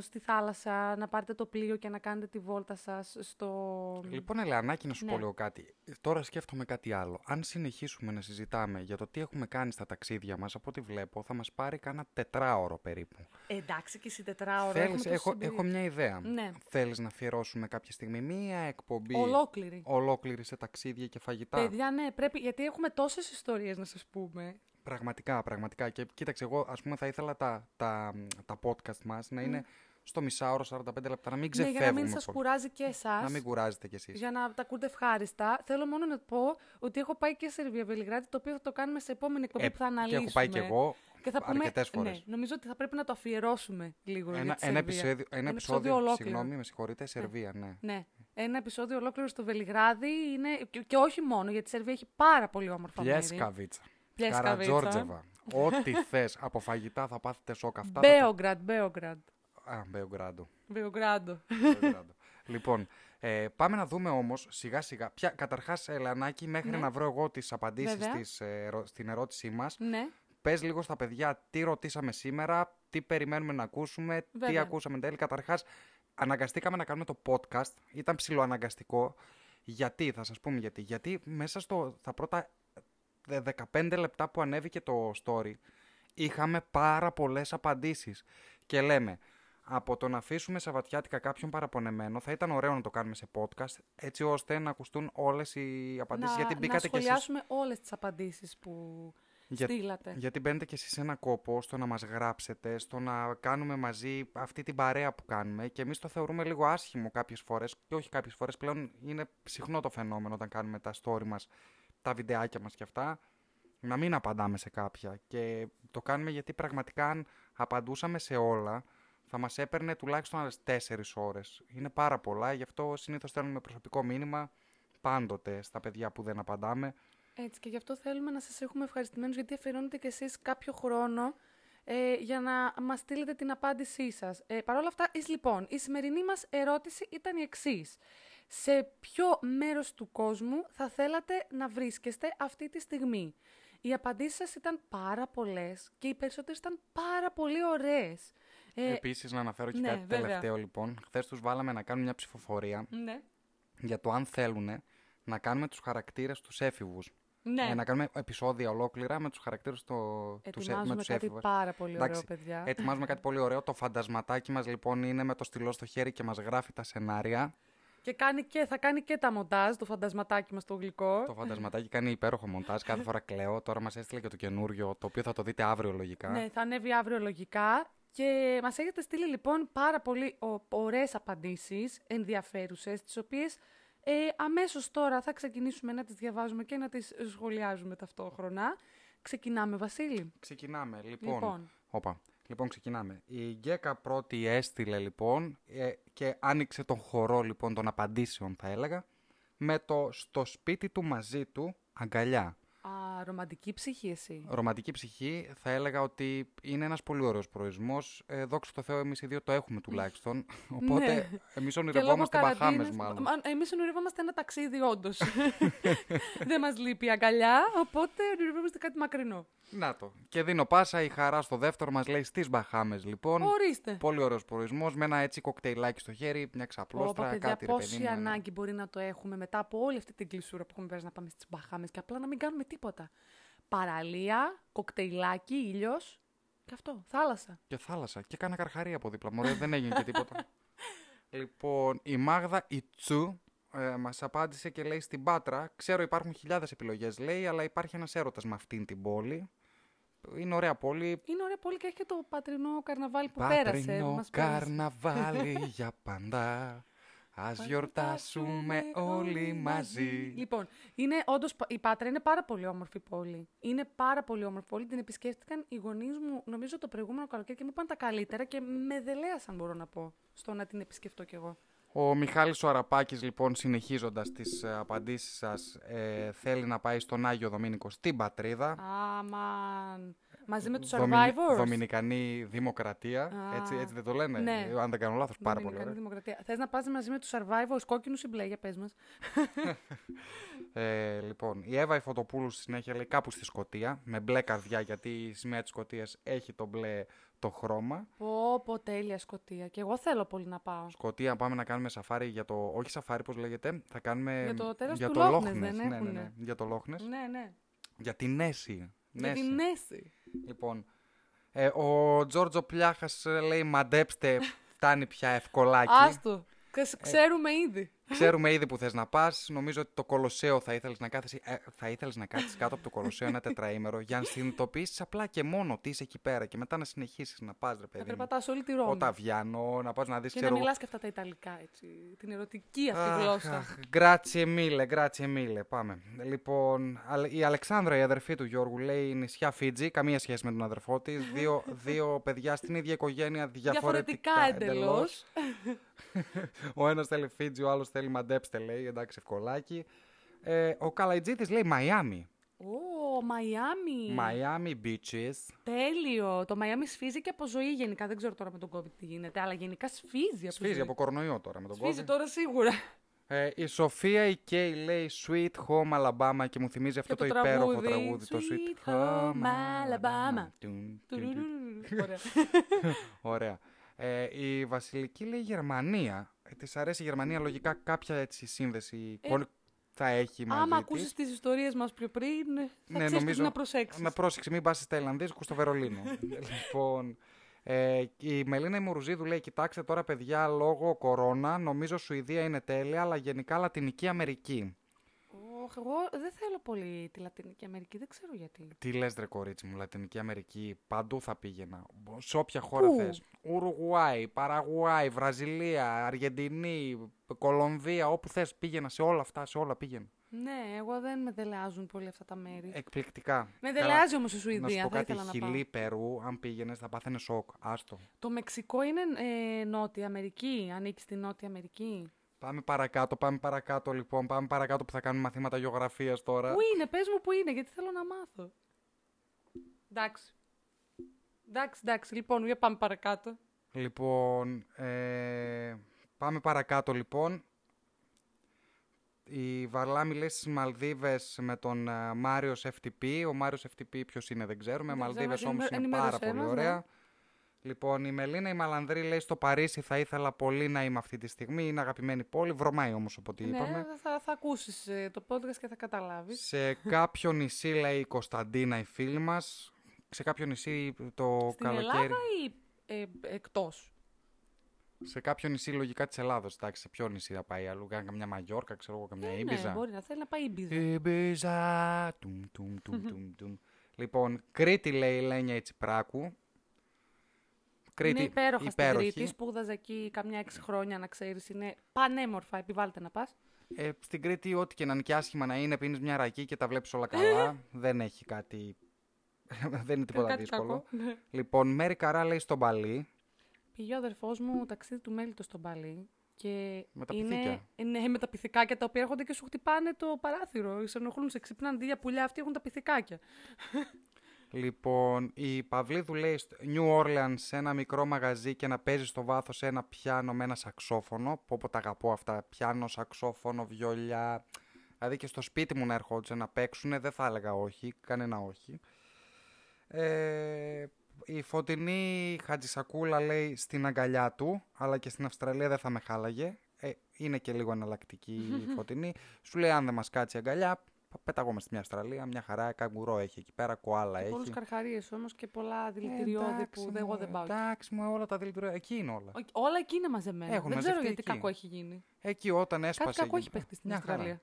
στη θάλασσα, να πάρετε το πλοίο και να κάνετε τη βόλτα σας στο... σχέση. Λοιπόν, Ελεανάκη, να σου Ναι. πω λίγο κάτι. Τώρα σκέφτομαι κάτι άλλο. Αν συνεχίσουμε να συζητάμε για το τι έχουμε κάνει στα ταξίδια μας, από ό,τι βλέπω, θα μας πάρει κάνα τετράωρο περίπου. Εντάξει και εσύ τετράωρο. Θέλεις, έχουμε τόσες έχω, εμπειρίες. έχω μια ιδέα. Ναι. Θέλεις να αφιερώσουμε κάποια στιγμή μία εκπομπή Ολόκληρη. ολόκληρη σε ταξίδια και φαγητά; Παιδιά, ναι, πρέπει, γιατί έχουμε τόσες ιστορίες να σας πούμε. Πραγματικά, πραγματικά. Και κοίταξε, εγώ ας πούμε θα ήθελα τα, τα, τα podcast μας να είναι στο μισάωρο 45 λεπτά, να μην Ναι, ξεφεύγουμε. για να μην σας πολύ. κουράζει και εσάς. Να μην κουράζετε κι εσείς. Για να τα ακούτε ευχάριστα. Θέλω μόνο να πω ότι έχω πάει και σε Σερβία Βελιγράδι, το οποίο θα το κάνουμε σε επόμενη εκπομπή Ε, που θα και αναλύσουμε. έχω πάει κι εγώ Και θα πούμε, αρκετές φορές. Ναι, νομίζω ότι θα πρέπει να το αφιερώσουμε λίγο. για Ένα, τη ένα, Σερβία. επεισόδιο, ένα, Ένα επεισόδιο, ολόκληρο. συγγνώμη, με συγχωρείτε, Σερβία, ναι. Ναι. Ένα επεισόδιο ολόκληρο στο Βελιγράδι είναι. Και, και όχι μόνο, γιατί η Σερβία έχει πάρα πολύ όμορφα μέρη. Πλιέσκαβιτσα. Πλιέσκαβιτσα. Καρατζόρτζεβα. Ό,τι [LAUGHS] θες από φαγητά θα πάθετε σοκ αυτά. θα τα- Μπέογκραντ, Μπέογκραντ. Α, Μπεογκράντο. Μπέογκράντο. Μπεογκράντο. λοιπόν, ε, πάμε να δούμε όμως σιγά σιγά. Ποια, καταρχάς, Ελανάκη, μέχρι Ναι. να βρω εγώ τις απαντήσεις Βέβαια. της, ε, ερω- στην ερώτησή μας, ναι. πες λίγο στα παιδιά τι ρωτήσαμε σήμερα, τι περιμένουμε να ακούσουμε, τι Βέβαια. ακούσαμε εν τέλει. Καταρχάς, αναγκαστήκαμε να κάνουμε το podcast. Ήταν ψηλοαναγκαστικό. Γιατί, θα σας πούμε γιατί. Γιατί μέσα στο, στα πρώτα δε- 15 λεπτά που ανέβηκε το story, είχαμε πάρα πολλές απαντήσεις. Και λέμε, από το να αφήσουμε σαβατιάτικα κάποιον παραπονεμένο, θα ήταν ωραίο να το κάνουμε σε podcast, έτσι ώστε να ακουστούν όλες οι απαντήσεις. να, γιατί να μπήκατε κι εσείς σχολιάσουμε όλες τις απαντήσεις που Για- στείλατε. γιατί μπαίνετε κι εσείς σε ένα κόπο στο να μας γράψετε, στο να κάνουμε μαζί αυτή την παρέα που κάνουμε και εμείς το θεωρούμε λίγο άσχημο κάποιες φορές και όχι κάποιες φορές πλέον είναι συχνό το φαινόμενο όταν κάνουμε τα story μας, τα βιντεάκια μας και αυτά, να μην απαντάμε σε κάποια και το κάνουμε γιατί πραγματικά αν απαντούσαμε σε όλα θα μας έπαιρνε τουλάχιστον άλλες 4 ώρες. Είναι πάρα πολλά, γι' αυτό συνήθως στέλνουμε προσωπικό μήνυμα πάντοτε στα παιδιά που δεν απαντάμε. Έτσι και γι' αυτό θέλουμε να σας έχουμε ευχαριστημένους γιατί αφιερώνετε κι εσείς κάποιο χρόνο ε, για να μας στείλετε την απάντησή σας. Ε, Παρ' όλα αυτά, εις, λοιπόν, η σημερινή μας ερώτηση ήταν η εξής. Σε ποιο μέρος του κόσμου θα θέλατε να βρίσκεστε αυτή τη στιγμή; Οι απαντήσεις σας ήταν πάρα πολλές και οι περισσότερες ήταν πάρα πολύ ωραίες. Ε, Επίσης, να αναφέρω και ναι, κάτι βέβαια. τελευταίο λοιπόν. Χθες τους βάλαμε να κάνουν μια ψηφοφορία ναι. για το αν θέλουν να κάνουμε τους χαρακτήρες τους έφηβους. Ναι. Ε, να κάνουμε επεισόδια ολόκληρα με τους χαρακτήρες τους με Ετοιμάζουμε τους κάτι έφηβους. πάρα πολύ ωραίο, Εντάξει, παιδιά. Ετοιμάζουμε κάτι πολύ ωραίο. Το φαντασματάκι μας λοιπόν είναι με το στυλό στο χέρι και μας γράφει τα σενάρια. Και, κάνει και θα κάνει και τα μοντάζ, το φαντασματάκι μας το γλυκό. Το φαντασματάκι κάνει υπέροχο μοντάζ. Κάθε φορά κλαίω. Τώρα μας έστειλε και το καινούριο, το οποίο θα το δείτε αύριο λογικά. Ναι, θα ανέβει αύριο λογικά. Και μας έχετε στείλει λοιπόν πάρα πολύ ο- ωραίες απαντήσεις, ενδιαφέρουσες, τις οποίες ε, αμέσως τώρα θα ξεκινήσουμε να τις διαβάζουμε και να τις σχολιάζουμε ταυτόχρονα. Ξεκινάμε, Βασίλη. Ξεκινάμε. Λοιπόν, Λοιπόν. Όπα. Λοιπόν ξεκινάμε. Η Γκέκα πρώτη έστειλε λοιπόν ε, και άνοιξε τον χορό λοιπόν των απαντήσεων θα έλεγα με το στο σπίτι του μαζί του αγκαλιά. Α, ρομαντική ψυχή εσύ. Ρομαντική ψυχή θα έλεγα ότι είναι ένας πολύ ωραίος προορισμός. Ε, δόξα τω Θεώ εμείς οι δύο το έχουμε τουλάχιστον. [LAUGHS] Οπότε Ναι. εμείς Και λόγω ονειρευόμαστε Μπαχάμες καραντίνας- μάλλον. Μα, Εμείς ονειρευόμαστε ένα ταξίδι όντως. [LAUGHS] [LAUGHS] Δεν μας λείπει η αγκαλιά, οπότε ονειρευόμαστε κάτι μακρινό. Να το. Και δίνω πάσα η χαρά στο δεύτερο μας λέει στις Μπαχάμες λοιπόν. Ορίστε. Πολύ ωραίος προορισμός με ένα έτσι κοκτέιλάκι στο χέρι, μια Ωπα, ξαπλώστρα, παιδιά, κάτι ρε παιδί πόση μου, ένα- ανάγκη μπορεί να το έχουμε μετά από όλη αυτή την κλεισούρα που έχουμε πέρασει να πάμε στις Μπαχάμες και απλά να μην κάνουμε τίποτα. Παραλία, κοκτέιλάκι, ήλιος και αυτό, θάλασσα. Και θάλασσα. Και κάνα καρχαρία από δίπλα. Μωρέ, δεν έγινε και τίποτα. [LAUGHS] λοιπόν, η Μάγδα Ιτσού ε, μας απάντησε και λέει στην Πάτρα. Ξέρω υπάρχουν χιλιάδες επιλογές λέει, αλλά υπάρχει ένας έρωτας με αυτήν την πόλη. Είναι ωραία πόλη. Είναι ωραία πόλη και έχει και το πατρινό καρναβάλι που πέρασε. Πατρινό μας πέρασε. καρναβάλι [LAUGHS] για παντά. Ας γιορτάσουμε όλοι μαζί. Λοιπόν, είναι όντως, η Πάτρα είναι πάρα πολύ όμορφη πόλη. Είναι πάρα πολύ όμορφη πόλη. Την επισκέφτηκαν οι γονείς μου, νομίζω, το προηγούμενο καλοκαίρι και μου είπαν τα καλύτερα και με δελέασαν, μπορώ να πω, στο να την επισκεφτώ κι εγώ. Ο Μιχάλης ο Αραπάκης, λοιπόν, συνεχίζοντας τις ε, απαντήσεις σας, ε, θέλει να πάει στον Άγιο Δομήνικο στην πατρίδα. Άμαν. Μαζί με τους Δομινι- Survivors. Δομινικανή Δημοκρατία. Α. Έτσι, έτσι δεν το λένε. Ναι. Ε, Αν δεν κάνω λάθος, πάρα πολύ Δομινικανή ωραία. Δημοκρατία. Θες να πας μαζί με τους Survivors, κόκκινους ή μπλε, για πες μας. [LAUGHS] Ε, λοιπόν, η Εύα η Φωτοπούλου στη συνέχεια λέει κάπου στη Σκωτία, με μπλε καρδιά, γιατί η σημαία της Σκωτίας έχει το μπλε το χρώμα. Πω, πω, τέλεια Σκοτία. Και εγώ θέλω πολύ να πάω. Σκωτία, πάμε να κάνουμε σαφάρι για το. Όχι σαφάρι, πώς λέγεται. Θα κάνουμε. Για το τέλος για του το Loch Ness, Loch Ness, δεν ναι, ναι, έχουνε. ναι, Για το Loch Ness. Ναι, ναι. Για την Νέση. Για Νέση. την Νέση. Λοιπόν, ε, ο Τζόρτζο Πλιάχας λέει μαντέψτε, φτάνει πια ευκολάκι. Άστο. Ξε- Ξέρουμε ήδη. Ξέρουμε ήδη που θες να πας. Νομίζω ότι το Κολοσσέο θα ήθελες να κάθεσαι. Ε, θα ήθελες να κάτσεις κάτω από το Κολοσσέο ένα τετραήμερο για να συνειδητοποιήσεις απλά και μόνο τι είσαι εκεί πέρα και μετά να συνεχίσεις να πας, ρε Να παιδί. μου. περπατάς όλη τη Ρώμη. Οταβιάνο, να πας να δεις Και να μιλάς και αυτά τα Ιταλικά, έτσι. Την ερωτική αυτή γλώσσα. Γκράτσιε μίλε, γκράτσιε μίλε. Πάμε. Λοιπόν, αλ- η Αλεξάνδρα, η αδερφή του Γιώργου, λέει νησιά Φίτζι. Καμία σχέση με τον αδερφό της. Δύο, [LAUGHS] δύο παιδιά στην ίδια οικογένεια διαφορετικά, Διαφορετικά εντελώς. [LAUGHS] ο ένας θέλει Φίτζι, ο άλλος θέλει μαντέψτε, λέει. Εντάξει, ευκολάκι. Ε, ο Καλαϊτζήτης λέει Μαϊάμι. Ω, Μαϊάμι. Μαϊάμι beaches. Τέλειο. Το Μαϊάμι σφίζει και από ζωή γενικά. Δεν ξέρω τώρα με τον COVID τι γίνεται, αλλά γενικά σφίζει από Σφίζει ζωή. από κορονοϊό τώρα με τον Σφίζει κόσμο. τώρα σίγουρα. Ε, η Σοφία η Κέι λέει Sweet Home Alabama και μου θυμίζει αυτό Και το, το υπέροχο τραγούδι, τραγούδι. Το Sweet Sweet Home Home Alabama. Alabama. Τουν, τουν, τουν. Τουρουρουρουρου. Ωραία. [LAUGHS] Ωραία. Ε, η Βασιλική λέει Γερμανία. Ε, της αρέσει η Γερμανία, λογικά κάποια έτσι σύνδεση Ε, κον- θα έχει μαζί Άμα της. ακούσεις τις ιστορίες μας πιο πριν, θα Ναι, ξέρεις νομίζω- τι να προσέξεις. Με πρόσεξε, μην πας στα Ιρλανδίζικου στο Βερολίνο. [LAUGHS] λοιπόν, ε, η Μελίνα Μουρουζίδου λέει: Κοιτάξτε τώρα, παιδιά, λόγω κορώνα, νομίζω Σουηδία είναι τέλεια, αλλά γενικά Λατινική Αμερική. Ωχ, εγώ δεν θέλω πολύ τη Λατινική Αμερική, δεν ξέρω γιατί. Τι λες ρε κορίτσι μου, Λατινική Αμερική, παντού θα πήγαινα. Σε όποια χώρα Πού; θες. Ουρουγουάη, Παραγουάη, Βραζιλία, Αργεντινή, Κολομβία, όπου θες πήγαινα, σε όλα αυτά, σε όλα πήγαινα. Ναι, εγώ δεν με δελεάζουν πολύ αυτά τα μέρη. Εκπληκτικά. με Καλά, δελεάζει όμως η Να σου Σουηδία, πω θα κάτι, ήθελα να πάω. Χιλή, Περού, αν πήγαινες, θα πάθαινες σοκ. Άστο. Το Μεξικό είναι ε, Νότια Αμερική, ανήκει στη Νότια Αμερική. Πάμε παρακάτω, πάμε παρακάτω λοιπόν. Πάμε παρακάτω που θα κάνουμε μαθήματα γεωγραφίας τώρα. Πού είναι, πες μου πού είναι, γιατί θέλω να μάθω. Εντάξει. Εντάξει, εντάξει, λοιπόν, για πάμε παρακάτω. Λοιπόν, ε, πάμε παρακάτω λοιπόν. Η Βαρλάμη λέει στις Μαλδίβες με τον ε, Μάριος FTP. Ο Μάριος FTP ποιος είναι δεν ξέρουμε. Δεν Μαλδίβες ξέρω, όμως είναι ενημέρωσέ πάρα πολύ μας, ωραία. Ναι. Λοιπόν, η Μελίνα η Μαλανδρή λέει στο Παρίσι θα ήθελα πολύ να είμαι αυτή τη στιγμή. Είναι αγαπημένη πόλη. Βρωμάει όμως από ό,τι είπαμε. Ναι, θα, θα ακούσεις ε, το podcast και θα καταλάβεις. Σε κάποιο νησί λέει η Κωνσταντίνα η φίλη μας. Σε κάποιο νησί το Στην καλοκαίρι. Ελλάδα ή ε, εκτός; Σε κάποιο νησί λογικά της Ελλάδος. Εντάξει, σε ποιο νησί θα πάει αλλού; Κάνει καμιά Μαγιόρκα, ξέρω εγώ, καμιά Ε, Ήμπιζα. Ναι, μπορεί να θέλει να πάει Ήμπιζα. Ήμπιζα. Τουμ, τουμ, τουμ, τουμ, [LAUGHS] τουμ. Λοιπόν, Κρήτη λέει η Λένια η Τσιπράκου. Κρήτη, είναι υπέροχα υπέροχη. στην Κρήτη. Σπούδαζα εκεί καμιά έξι χρόνια, να ξέρεις. Είναι πανέμορφα. Επιβάλλεται να πας. Ε, στην Κρήτη, ό,τι και να είναι και άσχημα να είναι, πίνεις μια ρακή και τα βλέπεις όλα καλά. [LAUGHS] Δεν έχει κάτι. [LAUGHS] Δεν είναι τίποτα Κάτι δύσκολο. κακό. Ναι. Λοιπόν, Μέρη Καρά λέει στον Παλί. Πήγε ο αδερφός μου ταξίδι του μέλητο στον Παλί. Και Με τα είναι, πυθίκια. Ναι, με τα πυθικάκια τα οποία έρχονται και σου χτυπάνε το παράθυρο. Σε ενοχλούν, σε ξυπνάνε. Αντί για πουλιά, αυτοί έχουν τα πυθικάκια. Λοιπόν, η Παυλίδου λέει στο New Orleans σε ένα μικρό μαγαζί και να παίζει στο βάθος ένα πιάνο με ένα σαξόφωνο. Πω πω τα αγαπώ αυτά. Πιάνο, σαξόφωνο, βιολιά. Δηλαδή και στο σπίτι μου να ερχόντουσαν να παίξουν, δεν θα έλεγα όχι, κανένα όχι. Ε, η Φωτεινή Χατζησακούλα λέει στην αγκαλιά του, αλλά και στην Αυστραλία δεν θα με χάλαγε. Ε, είναι και λίγο εναλλακτική η [LAUGHS] Φωτεινή. Σου λέει αν δεν μας κάτσει η αγκαλιά, πεταγόμαστε μια Αυστραλία, μια χαρά, καγκουρό έχει εκεί πέρα, κοάλα Και έχει. πολλούς καρχαρίες όμως και πολλά δηλητηριώδη Εντάξει που δεν- εγώ μου, δεν πάω. εκεί. Εντάξει μου, όλα τα δηλητηριώδη, εκεί είναι όλα. Οκ, Όλα εκεί είναι μαζεμένα. Έχουν δεν ξέρω μαζευτεί γιατί εκεί. κακό έχει γίνει. Εκεί όταν έσπασε. Κάτι κακό εκεί. έχει παιχτεί στην Μια χαρά. Αυστραλία.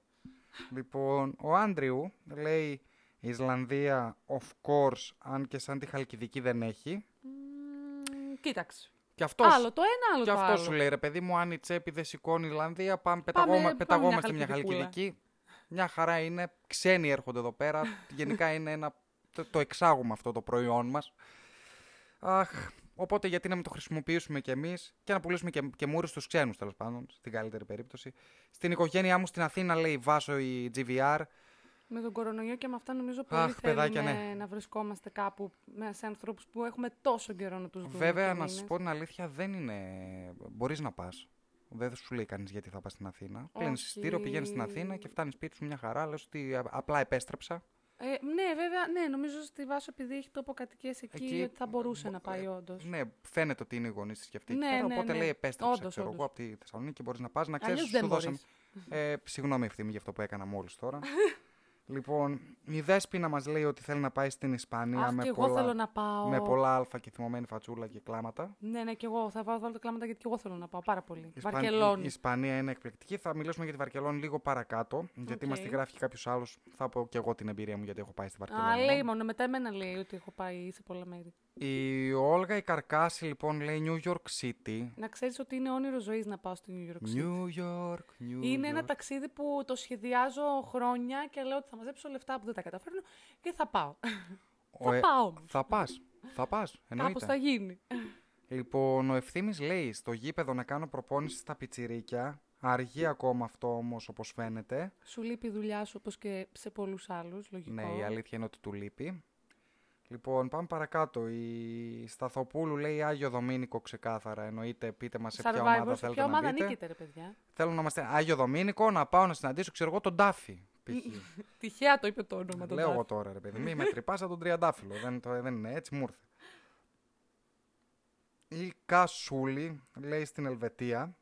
Λοιπόν, ο Άντριου λέει Ισλανδία, of course, αν και σαν τη Χαλκιδική δεν έχει. Μμμ, Κοίταξε. Και αυτός, Άλλο το ένα, άλλο και το αυτό άλλο. σου λέει, ρε παιδί μου, αν η τσέπη δεν σηκώνει η Ισλανδία, πάμε, Πάμε- πεταγώμα, πάμε πεταγόμαστε μια μια χαλκιδικούλα. Χαλκιδική. Μια χαρά είναι. Ξένοι έρχονται εδώ πέρα. [LAUGHS] Γενικά είναι ένα. Το, το εξάγουμε αυτό το προϊόν μας. Αχ, Οπότε γιατί να μην το χρησιμοποιήσουμε κι εμείς και να πουλήσουμε και, και μούρου στους ξένους τέλος πάντων, στην καλύτερη περίπτωση. Στην οικογένειά μου στην Αθήνα λέει βάσο η GVR. Με τον κορονοϊό και με αυτά νομίζω πολύ Αχ, παιδάκια, θέλουμε ναι. να βρισκόμαστε κάπου με- σε ανθρώπους που έχουμε τόσο καιρό να τους δούμε. Βέβαια, και να σας μήνες. πω την αλήθεια, δεν είναι. Μπορείς να πας. Δεν σου λέει κανείς γιατί θα πας στην Αθήνα. Πλένει Όχι. εισιτήριο, πηγαίνεις στην Αθήνα και φτάνεις σπίτι σου μια χαρά. Λε ότι α- απλά επέστρεψα. Ε, ναι, βέβαια, ναι, νομίζω στη Βάσο επειδή έχει τόπο κατοικίες εκεί, Εκεί, ότι θα μπορούσε μπο- να πάει ε, όντως. Ναι, φαίνεται ότι είναι οι γονείς της και αυτή. εκεί Ναι, πέρα, ναι, οπότε ναι. λέει επέστρεψε. Όντως, ξέρω όντως. εγώ από τη Θεσσαλονίκη μπορείς να πας να ξέρεις. Αλλιώς Σου δεν δώσαμε. μπορείς. Ε, συγγνώμη ευθύμη για αυτό που έκανα μόλις τώρα. [LAUGHS] λοιπόν, η Δέσποινα μας λέει ότι θέλει να πάει στην Ισπανία Αχ, με, και εγώ πολλά, θέλω να πάω. με πολλά αλφα και θυμωμένη φατσούλα και κλάματα. Ναι, ναι, και εγώ θα βάλω, βάλω τα κλάματα γιατί και εγώ θέλω να πάω πάρα πολύ. Η Ισπαν- Βαρκελόνη. Η Ισπανία είναι εκπληκτική. Θα μιλήσουμε για τη Βαρκελόνη λίγο παρακάτω. Γιατί Οκ. μας τη γράφει κάποιος άλλος. Θα πω και εγώ την εμπειρία μου γιατί έχω πάει στη Βαρκελόνη. Α, λέει μόνο, μετά εμένα λέει ότι έχω πάει σε πολλά μέρη. Η Όλγα η Καρκάση λοιπόν λέει New York City. Να ξέρεις ότι είναι όνειρο ζωής να πάω στη New York City. New York, New Είναι York. ένα ταξίδι που το σχεδιάζω χρόνια και λέω ότι θα μαζέψω λεφτά που δεν τα καταφέρνω και θα πάω. Ο θα ε- πάω όμως. Θα πας. Θα πας. Κάπως θα γίνει. Λοιπόν, ο ευθύνη λέει στο γήπεδο να κάνω προπόνηση στα πιτσιρίκια. Αργεί ακόμα αυτό όμως όπως φαίνεται. Σου λείπει η δουλειά σου όπως και σε πολλούς άλλους, λογικό. Ναι, η αλήθεια είναι ότι του λείπει. Λοιπόν, πάμε παρακάτω. Η Σταθοπούλου λέει Άγιο Δομήνικο ξεκάθαρα. Εννοείται, πείτε μας σε ποια Survivor, ομάδα σε θέλετε ποια να ομάδα μπείτε. νίκητε ρε παιδιά. Θέλω να είμαστε Άγιο Δομήνικο, να πάω να συναντήσω, ξέρω εγώ, τον Τάφι. π.χ. Τυχαία το είπε το όνομα του. Λέω εγώ τώρα, ρε παιδί. Μη με τρυπάσα τον τριαντάφυλλο. δεν, το, δεν είναι έτσι, μου ήρθε. Η Κασούλη λέει στην Ελβετία.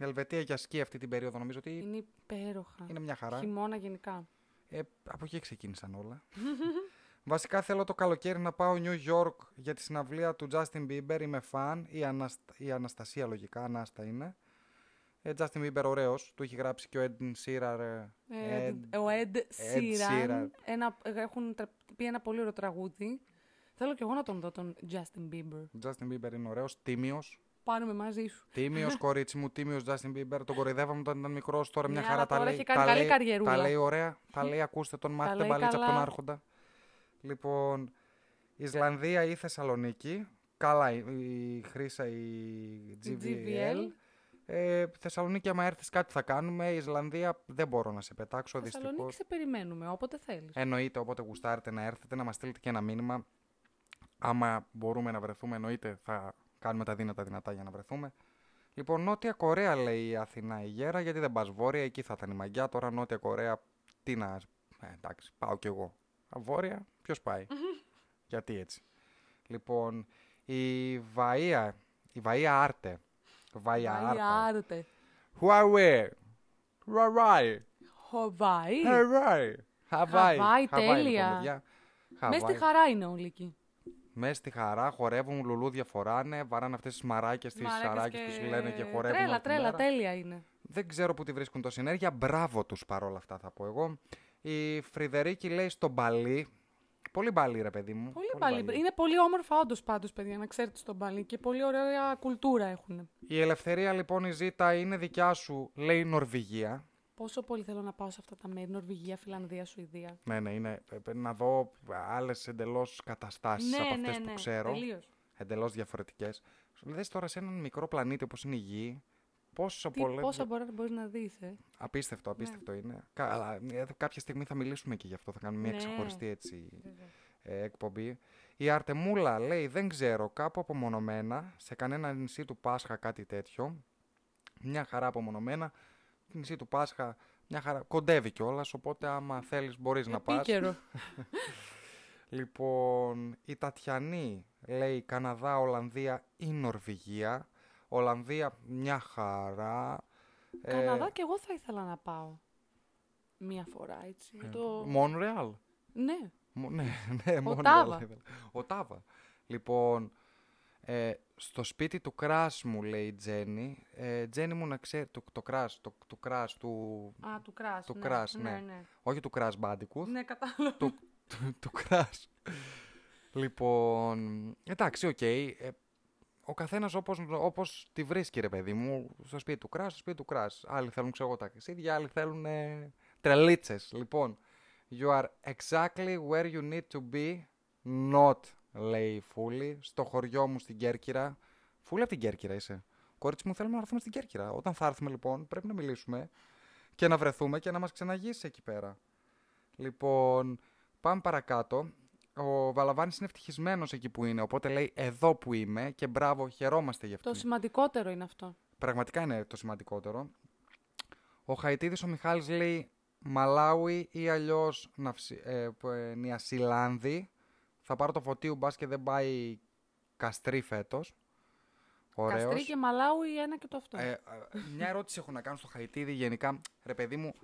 Η Ελβετία για σκι αυτή την περίοδο νομίζω ότι Είναι υπέροχα. είναι μια χαρά. Χειμώνα γενικά. Ε, από εκεί ξεκίνησαν όλα. [LAUGHS] Βασικά θέλω το καλοκαίρι να πάω New York για τη συναυλία του Justin Bieber. Είμαι φαν. Η, Αναστα... η Αναστασία λογικά, Ανάστα είναι. Ε, Justin Bieber ωραίος. Του έχει γράψει και ο Ed Sheeran. ε, Ε, Ed- ο Ed Sheeran. Sheeran. Ένα, έχουν τρα- πει ένα πολύ ωραίο τραγούδι. Θέλω και εγώ να τον δω τον Justin Bieber. Justin Bieber είναι ωραίος, τίμιος. Πάρουμε μαζί σου. Τίμιος [LAUGHS] κορίτσι μου, τίμιος Justin Bieber. Τον κοροϊδεύαμε όταν ήταν μικρός, τώρα μια Ναι, χαρά αλλά τα τώρα λέει. έχει κάνει τα καλή λέει, καριερούλα. Τα λέει ωραία, τα λέει ακούστε τον, μάθετε λέει μπαλίτσα από τον καλά. άρχοντα. Λοιπόν, Ισλανδία ή Θεσσαλονίκη. Καλά, η, η Χρύσα η GVL. GVL. Ε, Θεσσαλονίκη, άμα έρθεις, κάτι θα κάνουμε. Ισλανδία δεν μπορώ να σε πετάξω δυστυχώς. Θεσσαλονίκη σε περιμένουμε, όποτε θέλεις. Εννοείται, όποτε γουστάρετε να έρθετε, να μας στείλετε και ένα μήνυμα. Άμα μπορούμε να βρεθούμε, εννοείται θα κάνουμε τα δύνατα δυνατά για να βρεθούμε. Λοιπόν, Νότια Κορέα λέει η Αθηνά η Γέρα, γιατί δεν πας βόρεια, εκεί θα ήταν η μαγιά. Τώρα Νότια Κορέα, τι να. Ε, εντάξει, πάω κι εγώ. Α, Βόρεια, ποιος πάει; [LAUGHS] γιατί έτσι. Λοιπόν, η Βαία, η Βαία Άρτε. Βαία Άρτε. Άρτε. Huawei. Huawei. Χοβάη. Hawaii. Χαβάη, Hawaii, τέλεια. λοιπόν, παιδιά. Μες στη Hawaii. χαρά είναι όλοι εκεί. Μέσα στη χαρά χορεύουν, λουλούδια φοράνε, βαράνε αυτές τις μαράκες, τις Μαράκες σαράκες τους λένε και χορεύουν. Τρέλα, όλη τη τρέλα, μέρα. τέλεια είναι. Δεν ξέρω που τη βρίσκουν τόση ενέργεια. Μπράβο τους παρόλα αυτά, θα πω εγώ. Η Φρυδερίκη λέει στο μπαλί. Πολύ μπαλί, ρε παιδί μου. Πολύ πάλι. Είναι πολύ όμορφα όντως πάντως, παιδιά, να ξέρετε στον Παλί και πολύ ωραία κουλτούρα έχουν. Η ελευθερία λοιπόν η Ζήτα είναι δικιά σου, λέει Νορβηγία. Πόσο πολύ θέλω να πάω σε αυτά τα μέρη, Νορβηγία, Φιλανδία, Σουηδία. Ναι, ναι, είναι. ε, Να δω άλλες εντελώς καταστάσεις από αυτές ναι, που ναι, ξέρω. τελείως. Εντελώς διαφορετικές. Δες τώρα σε έναν μικρό πλανήτη όπως είναι η Γη, πόσο Τι, πολλές... πόσα μπορεί, μπορείς να δεις, ε. Απίστευτο, απίστευτο είναι. Κα- Αλλά ε, κάποια στιγμή θα μιλήσουμε και γι' αυτό. Θα κάνουμε μια Ναι. ξεχωριστή έτσι, ε, εκπομπή. Η Αρτεμούλα λέει: Δεν ξέρω, κάπου απομονωμένα, σε κανένα νησί του Πάσχα κάτι τέτοιο. Μια χαρά απομονωμένα. Νησί του Πάσχα, μια χαρά. Κοντεύει κιόλας, οπότε άμα θέλεις μπορείς να πας. Επίκαιρο. [LAUGHS] Λοιπόν, η Τατιανή λέει Καναδά, Ολλανδία ή Νορβηγία. Ολλανδία μια χαρά. Ε, Καναδά και εγώ θα ήθελα να πάω. Μία φορά, έτσι. για το... Μόνρεαλ. Ναι. Μο- Ναι, [LAUGHS] ναι, Μόνρεαλ Οτάβα. θα ήθελα. Οτάβα. Λοιπόν, ε, στο σπίτι του Κράς μου λέει η Τζέννη. Ε, Τζέννη μου να ξέρει, το, το Κράς, το, του Κράς, του... Α, του κράς. Του ναι. κράς, ναι. ναι. ναι. Όχι του Κράς Μπάντικουθ. Ναι, κατάλαβα. του, του, του Κράς. λοιπόν, εντάξει, οκ. ε, ο καθένας όπως, όπως τη βρίσκει, ρε παιδί μου. Στο σπίτι του crush, στο σπίτι του crush. Άλλοι θέλουν, ξέρω εγώ, ταξίδια, άλλοι θέλουν ε, τρελίτσες. Λοιπόν, you are exactly where you need to be, not λέει η Φούλη. Στο χωριό μου στην Κέρκυρα. Φούλη από την Κέρκυρα είσαι. Κορίτσι μου, θέλουμε να έρθουμε στην Κέρκυρα. Όταν θα έρθουμε λοιπόν, πρέπει να μιλήσουμε και να βρεθούμε και να μας ξεναγήσει εκεί πέρα. Λοιπόν, πάμε παρακάτω. Ο Βαλαβάνης είναι ευτυχισμένος εκεί που είναι. Οπότε λέει εδώ που είμαι και μπράβο, χαιρόμαστε γι' αυτό. Το σημαντικότερο είναι αυτό. Πραγματικά είναι το σημαντικότερο. Ο Χαϊτίδης ο Μιχάλης λέει Μαλάουι ή αλλιώς ε, ε, Νιασιλάνδη. Θα πάρω το φωτίου μπας και δεν πάει καστρί φέτος. Καστρί και Μαλάουι ένα και το αυτό. Ε, ε, μια ερώτηση έχω να κάνω στο Χαϊτίδη γενικά. Ρε παιδί μου,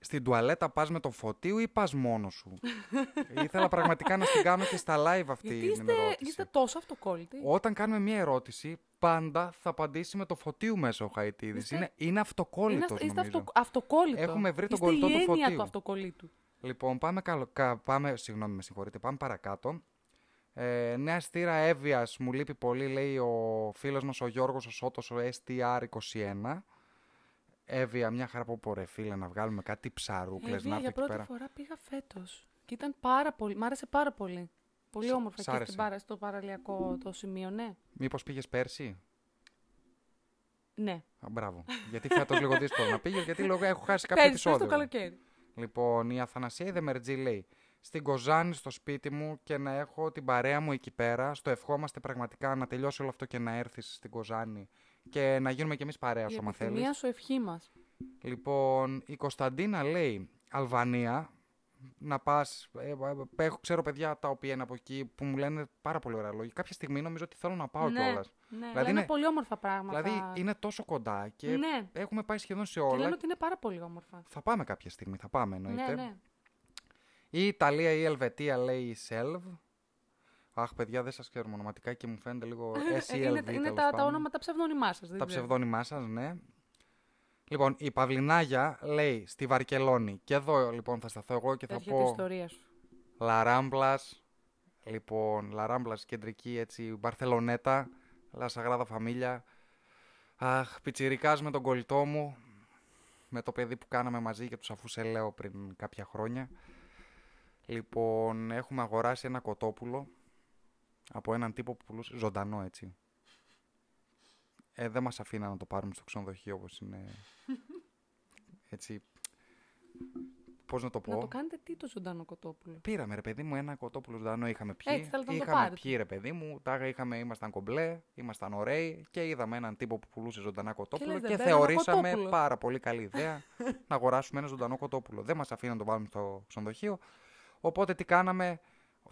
στην τουαλέτα πας με το φωτίου ή πας μόνος σου; [LAUGHS] Ήθελα πραγματικά να στην κάνω και στα live αυτή Γιατί την είστε, ερώτηση. είστε τόσο αυτοκόλλητοι; Όταν κάνουμε μια ερώτηση, πάντα θα απαντήσει με το φωτίου μέσα ο Χαϊτίδης. Είστε- Είναι, είναι αυτοκόλλητος. είστε νομίζω. αυτο, αυτοκόλλητο. Έχουμε βρει τον είστε κολλητό η του έννοια φωτίου. του αυτοκολλήτου. Λοιπόν, πάμε, καλο... κα- πάμε, συγγνώμη, με συγχωρείτε, πάμε παρακάτω. Ε, νέα στήρα Εύβοιας μου λείπει πολύ, λέει ο φίλος μας ο Γιώργος ο Σώτος, ο STR21. Εύβοια, μια χαρά που πω ρε φίλε, να βγάλουμε κάτι ψαρούκλες, Ε, να για έρθει εκεί πρώτη πέρα. φορά πήγα φέτος. Και ήταν πάρα πολύ. Μ' άρεσε πάρα πολύ. Πολύ Σ- όμορφα σ' και άρεσε. στην παρα, στο παραλιακό το σημείο, ναι. Μήπως πήγες πέρσι; Ναι. Α, μπράβο. γιατί φέτος λίγο δύσκολο να πήγες, γιατί λόγω έχω χάσει κάποιο Πέρυσι, πέρυσι επεισόδιο. το καλοκαίρι. Λοιπόν, η Αθανασία η Δεμερτζή λέει στην Κοζάνη στο σπίτι μου και να έχω την παρέα μου εκεί πέρα. Στο ευχόμαστε πραγματικά να τελειώσει όλο αυτό και να έρθεις στην Κοζάνη και να γίνουμε κι εμείς παρέα Η σου, άμα θέλεις. επιθυμία σου ευχή μας. Λοιπόν, η Κωνσταντίνα λέει Αλβανία. Να πας. Ε, ε, έχω, ξέρω παιδιά τα οποία είναι από εκεί που μου λένε πάρα πολύ ωραία λόγια. Κάποια στιγμή νομίζω ότι θέλω να πάω ναι, κιόλας. ναι. Δηλαδή λένε είναι- πολύ όμορφα πράγματα. Δηλαδή είναι τόσο κοντά και Ναι. έχουμε πάει σχεδόν σε Και όλα. λένε ότι είναι πάρα πολύ όμορφα. Θα πάμε κάποια στιγμή, θα πάμε εννοείται. Ναι, ναι. Η Ιταλία ή η Ελβετία λέει η Σέλβ. Αχ, παιδιά, δεν σας ξέρουμε ονοματικά και μου φαίνεται λίγο SELV. Ε, είναι είναι τέλος τα, τα πάντων. όνομα, τα ψευδόνυμά σας. Τα ψευδόνυμά σας, ναι. Λοιπόν, η Παυλινάγια λέει στη Βαρκελόνη. Και εδώ λοιπόν θα σταθώ εγώ και θα Έρχεται η πω ιστορία σου. Λαράμπλας. Λοιπόν, Λαράμπλας κεντρική έτσι, Μπαρθελονέτα. Λα Σαγράδα Φαμίλια. Αχ, πιτσιρικάς με τον κολλητό μου. Με το παιδί που κάναμε μαζί και τους αφούς σε λέω πριν κάποια χρόνια. Λοιπόν, έχουμε αγοράσει ένα κοτόπουλο από έναν τύπο που πουλούσε ζωντανό έτσι. Ε, δεν μας αφήνα να το πάρουμε στο ξενοδοχείο όπως είναι [LAUGHS] έτσι... Πώς να το πω; Να το κάνετε τι το ζωντανό κοτόπουλο; Πήραμε ρε παιδί μου ένα κοτόπουλο ζωντανό, είχαμε πιει. Έτσι θέλετε να το είχαμε πάρετε. πιει ρε παιδί μου, τα είχαμε, ήμασταν κομπλέ, ήμασταν ωραίοι και είδαμε έναν τύπο που πουλούσε ζωντανά κοτόπουλο λες, και, δεν παίρνω ένα θεωρήσαμε κοτόπουλο. πάρα πολύ καλή ιδέα [LAUGHS] να αγοράσουμε ένα ζωντανό κοτόπουλο. Δεν μας αφήναν να το βάλουμε στο ξενοδοχείο. Οπότε τι κάναμε,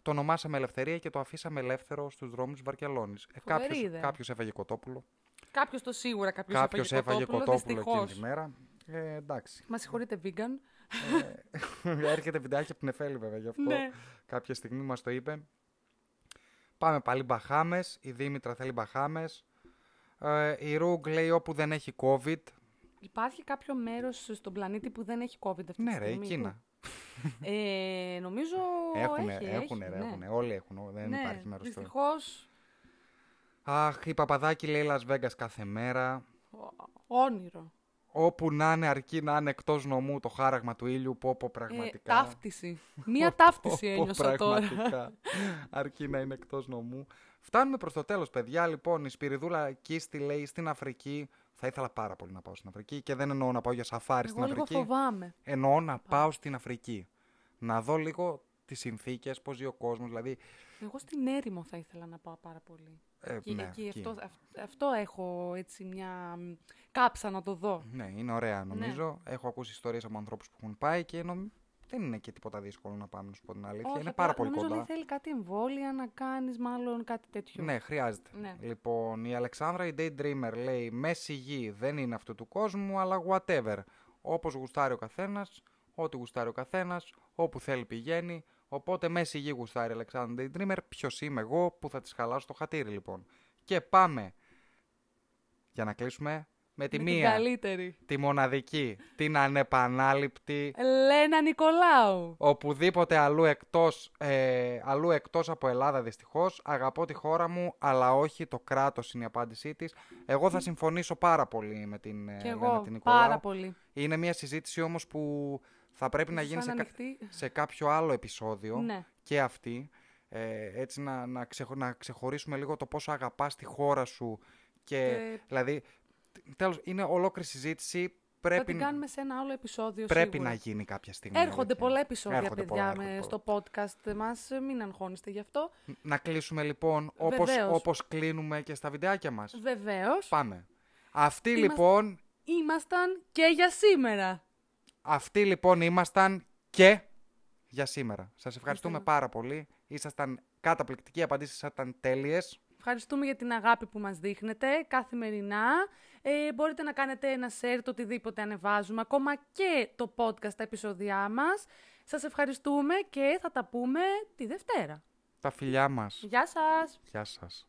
το ονομάσαμε Ελευθερία και το αφήσαμε ελεύθερο στους δρόμους τη Βαρκελόνης. Ε, Φοβερή ιδέα. Κάποιος έφαγε κοτόπουλο. Κάποιος το σίγουρα κάποιος Κάποιος έφαγε έφαγε κοτόπουλο. κοτόπουλο εκείνη δυστυχώς. τη μέρα. Ε, εντάξει. Μα συγχωρείτε, vegan. Ε, [LAUGHS] έρχεται βιντεάκι από την Εφέλη βέβαια γι' αυτό. Ναι. Κάποια στιγμή μας το είπε. Πάμε πάλι Μπαχάμες. Η Δήμητρα θέλει Μπαχάμες. Ε, η Ρούγ λέει όπου δεν έχει COVID. Υπάρχει κάποιο μέρος στον πλανήτη που δεν έχει COVID αυτή Ναι τη ρε, η στιγμή. Κίνα. Ε, νομίζω Έχουνε, έχει, έχουνε, έχει, ρε, ναι. έχουνε. Όλοι έχουν. Δεν ναι, υπάρχει μέρος στο... Δυστυχώς, Αχ, η Παπαδάκη λέει Las Vegas κάθε μέρα. ο- όνειρο. Όπου να είναι αρκεί να είναι εκτός νομού το χάραγμα του ήλιου. Πω πω Ε, πραγματικά. ταύτιση. [LAUGHS] Μία ταύτιση Πω, πω, ένιωσα τώρα. πραγματικά. Αρκεί να είναι εκτός νομού. Φτάνουμε προς το τέλος, παιδιά. Λοιπόν, η Σπυριδούλα Κίστη λέει στην Αφρική. Θα ήθελα πάρα πολύ να πάω στην Αφρική και δεν εννοώ να πάω για σαφάρι στην Εγώ λίγο Αφρική. φοβάμαι. Εννοώ να πάω στην Αφρική. Να δω λίγο τις συνθήκες, πώς ζει ο κόσμος. Δηλαδή, Εγώ στην έρημο θα ήθελα να πάω πάρα πολύ. ε, Εκεί, ναι, εκεί, εκεί. Αυτό, αυ- αυτό έχω έτσι μια μ, κάψα να το δω. Ναι, είναι ωραία Ναι. νομίζω. Έχω ακούσει ιστορίες από ανθρώπους που έχουν πάει και νομ... δεν είναι και τίποτα δύσκολο να πάμε, να σου πω την αλήθεια. Όχι, είναι απλά πάρα πολύ νομίζω κοντά. ότι θέλει κάτι εμβόλια να κάνεις μάλλον κάτι τέτοιο. Ναι, χρειάζεται. Ναι. Λοιπόν, η Αλεξάνδρα η Daydreamer λέει Μέση γη δεν είναι αυτού του κόσμου, αλλά whatever. Όπως γουστάρει ο καθένας, ό,τι γουστάρει ο καθένας, όπου θέλει πηγαίνει. Οπότε μέση γη γουστάρει η Αλεξάνδρα Daydreamer. Ποιος είμαι εγώ που θα της χαλάσω το χατήρι λοιπόν. Και πάμε για να κλείσουμε με τη Με την μία, καλύτερη. τη μοναδική, την ανεπανάληπτη, Λένα Νικολάου. Οπουδήποτε αλλού εκτός, ε, αλλού εκτός από Ελλάδα δυστυχώς Αγαπώ τη χώρα μου αλλά όχι το κράτος είναι η απάντησή της Εγώ θα συμφωνήσω πάρα πολύ με την, ε, Και Λένα εγώ την Νικολάου. πάρα πολύ. Είναι μια συζήτηση όμως που θα πρέπει να γίνει Σαν σε, κα- ανοιχτή. σε κάποιο άλλο επεισόδιο Ναι. και αυτή ε, έτσι να, να, ξεχω- να ξεχωρίσουμε λίγο το πόσο αγαπάς τη χώρα σου και, Και- δηλαδή τέλος είναι ολόκληρη συζήτηση Θα πρέπει, την κάνουμε σε ένα άλλο επεισόδιο πρέπει σίγουρα. να γίνει κάποια στιγμή. Έρχονται αλήθεια. πολλά επεισόδια, Έρχονται παιδιά, πολλά, με, έρχονται στο podcast μας. Μην αγχώνεστε γι' αυτό. Να κλείσουμε λοιπόν όπως, Βεβαίως. όπως κλείνουμε και στα βιντεάκια μας. Βεβαίως, Πάμε. Αυτοί Είμαστε- λοιπόν, ήμασταν και για σήμερα. αυτοί λοιπόν ήμασταν και για σήμερα. Σας ευχαριστούμε Ήθελα- πάρα πολύ. Ήσασταν καταπληκτικοί, οι απαντήσεις σας ήταν τέλειες. Ευχαριστούμε για την αγάπη που μας δείχνετε καθημερινά. Ε, μπορείτε να κάνετε ένα share το οτιδήποτε ανεβάζουμε, ακόμα και το podcast, τα επεισόδια μας. Σας ευχαριστούμε και θα τα πούμε τη Δευτέρα. Τα φιλιά μας. Γεια σας! Γεια σας.